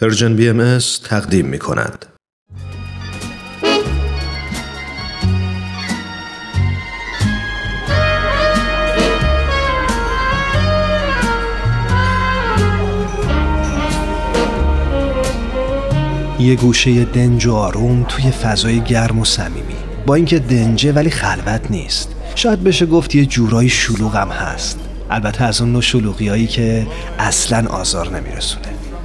پرژن بی ام تقدیم می کند. یه گوشه دنج و آروم توی فضای گرم و صمیمی. با اینکه دنجه ولی خلوت نیست. شاید بشه گفت یه جورایی شلوغم هست. البته از اون نوع شلوغی هایی که اصلا آزار نمیرسونه.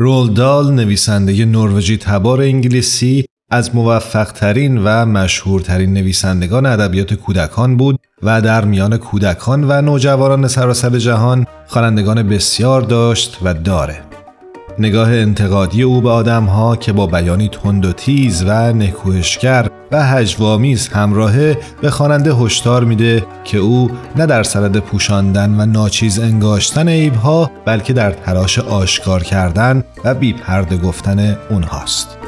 رولدال نویسنده نروژی تبار انگلیسی از موفق ترین و مشهورترین نویسندگان ادبیات کودکان بود و در میان کودکان و نوجوانان سراسر جهان خوانندگان بسیار داشت و داره. نگاه انتقادی او به آدمها که با بیانی تند و تیز و نکوهشگر و هجوامیز همراهه به خواننده هشدار میده که او نه در سرد پوشاندن و ناچیز انگاشتن عیبها بلکه در تلاش آشکار کردن و بی پرده گفتن اونهاست.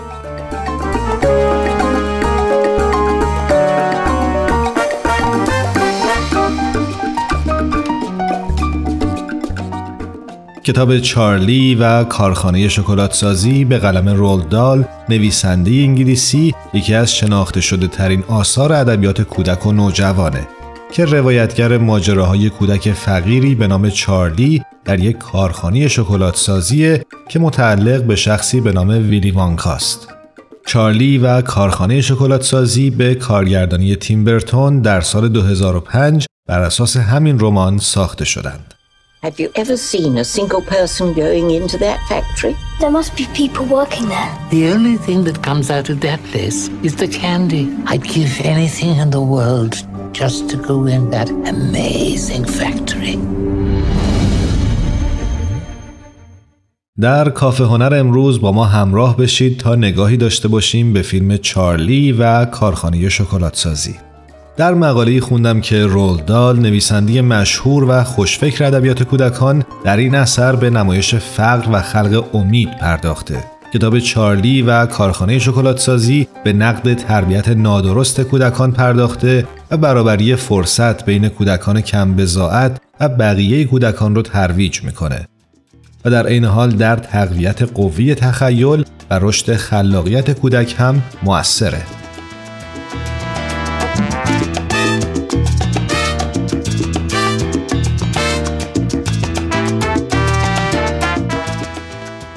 کتاب چارلی و کارخانه شکلات سازی به قلم رولدال نویسنده انگلیسی یکی از شناخته شده ترین آثار ادبیات کودک و نوجوانه که روایتگر ماجراهای کودک فقیری به نام چارلی در یک کارخانه شکلات سازیه که متعلق به شخصی به نام ویلی وانکاست. چارلی و کارخانه شکلات سازی به کارگردانی تیمبرتون در سال 2005 بر اساس همین رمان ساخته شدند. Have you ever seen a single person going into that factory? There must be people working there. The only thing that comes out of that place is the candy. I'd give anything in the world just to go in that amazing factory. در کافه هنر امروز با ما همراه بشید تا نگاهی داشته باشیم به فیلم چارلی و کارخانه شکلات سازی. در مقاله خوندم که رولدال نویسنده مشهور و خوشفکر ادبیات کودکان در این اثر به نمایش فقر و خلق امید پرداخته. کتاب چارلی و کارخانه شکلات سازی به نقد تربیت نادرست کودکان پرداخته و برابری فرصت بین کودکان کم بزاعت و بقیه کودکان رو ترویج می‌کنه و در این حال در تقویت قوی تخیل و رشد خلاقیت کودک هم موثره.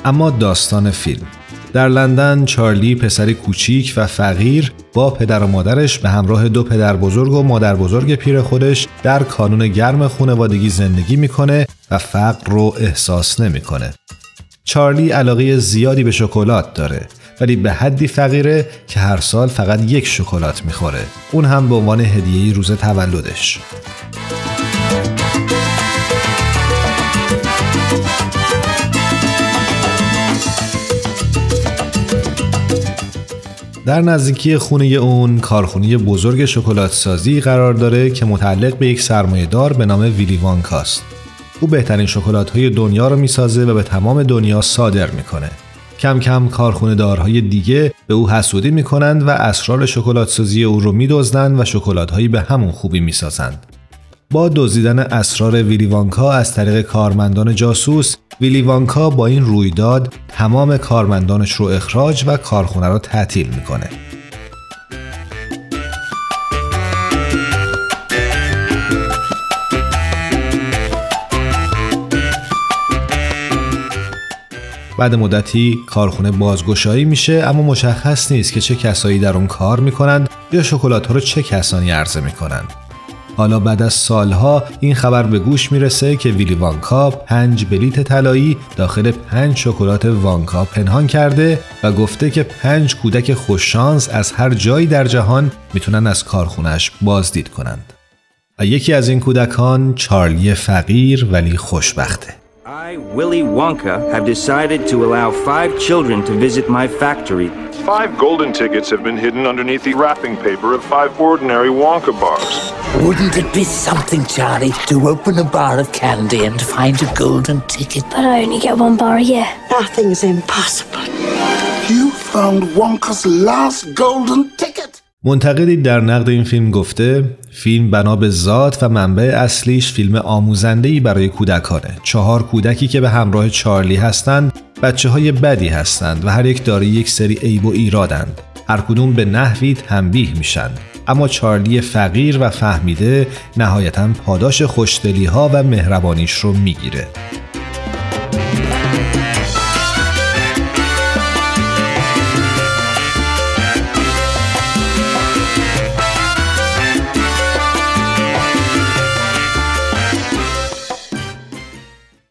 اما داستان فیلم. در لندن چارلی پسری کوچیک و فقیر با پدر و مادرش به همراه دو پدر بزرگ و مادر بزرگ پیر خودش در کانون گرم خانوادگی زندگی می‌کنه و فقر رو احساس نمی‌کنه. چارلی علاقه زیادی به شکلات داره ولی به حدی فقیره که هر سال فقط یک شکلات می‌خوره. اون هم به عنوان هدیه روز تولدش. در نزدیکی خونه اون کارخونه بزرگ شکلات سازی قرار داره که متعلق به یک سرمایه دار به نام ویلی وانکاست. او بهترین شکلات های دنیا رو می‌سازه و به تمام دنیا صادر می‌کنه. کم کم کارخونه دارهای دیگه به او حسودی می‌کنند و اسرار شکلات سازی او رو میدزدند و شکلات هایی به همون خوبی می‌سازند. با دزدیدن اسرار ویلی وانکا از طریق کارمندان جاسوس ویلی وانکا با این رویداد تمام کارمندانش رو اخراج و کارخونه را تعطیل می‌کنه. بعد مدتی کارخونه بازگشایی میشه اما مشخص نیست که چه کسایی در اون کار می‌کنند یا شکلات ها رو چه کسانی عرضه می‌کنند حالا بعد از سالها این خبر به گوش می‌رسه که ویلی وانکا پنج بلیت طلایی داخل پنج شکلات وانکا پنهان کرده و گفته که پنج کودک خوششانس از هر جایی در جهان می‌تونن از کارخونش بازدید کنند. و یکی از این کودکان چارلی فقیر ولی خوشبخته. I, Willy Wonka, have decided to allow five children to visit my factory. Five golden tickets have been hidden underneath the wrapping paper of five ordinary Wonka bars. Wouldn't it be something, Charlie, to open a bar of candy and find a golden ticket? But I only get one bar a year. Nothing's impossible. You found Wonka's last golden ticket. منتقدی در نقد این فیلم گفته فیلم بنا به ذات و منبع اصلیش فیلم آموزندهی برای کودکانه. چهار کودکی که به همراه چارلی هستند بچه های بدی هستند و هر یک داره یک سری عیب و ایرادند. هر کدوم به نحوی تنبیه میشن. اما چارلی فقیر و فهمیده نهایتا پاداش خوشدلی ها و مهربانیش رو می‌گیره.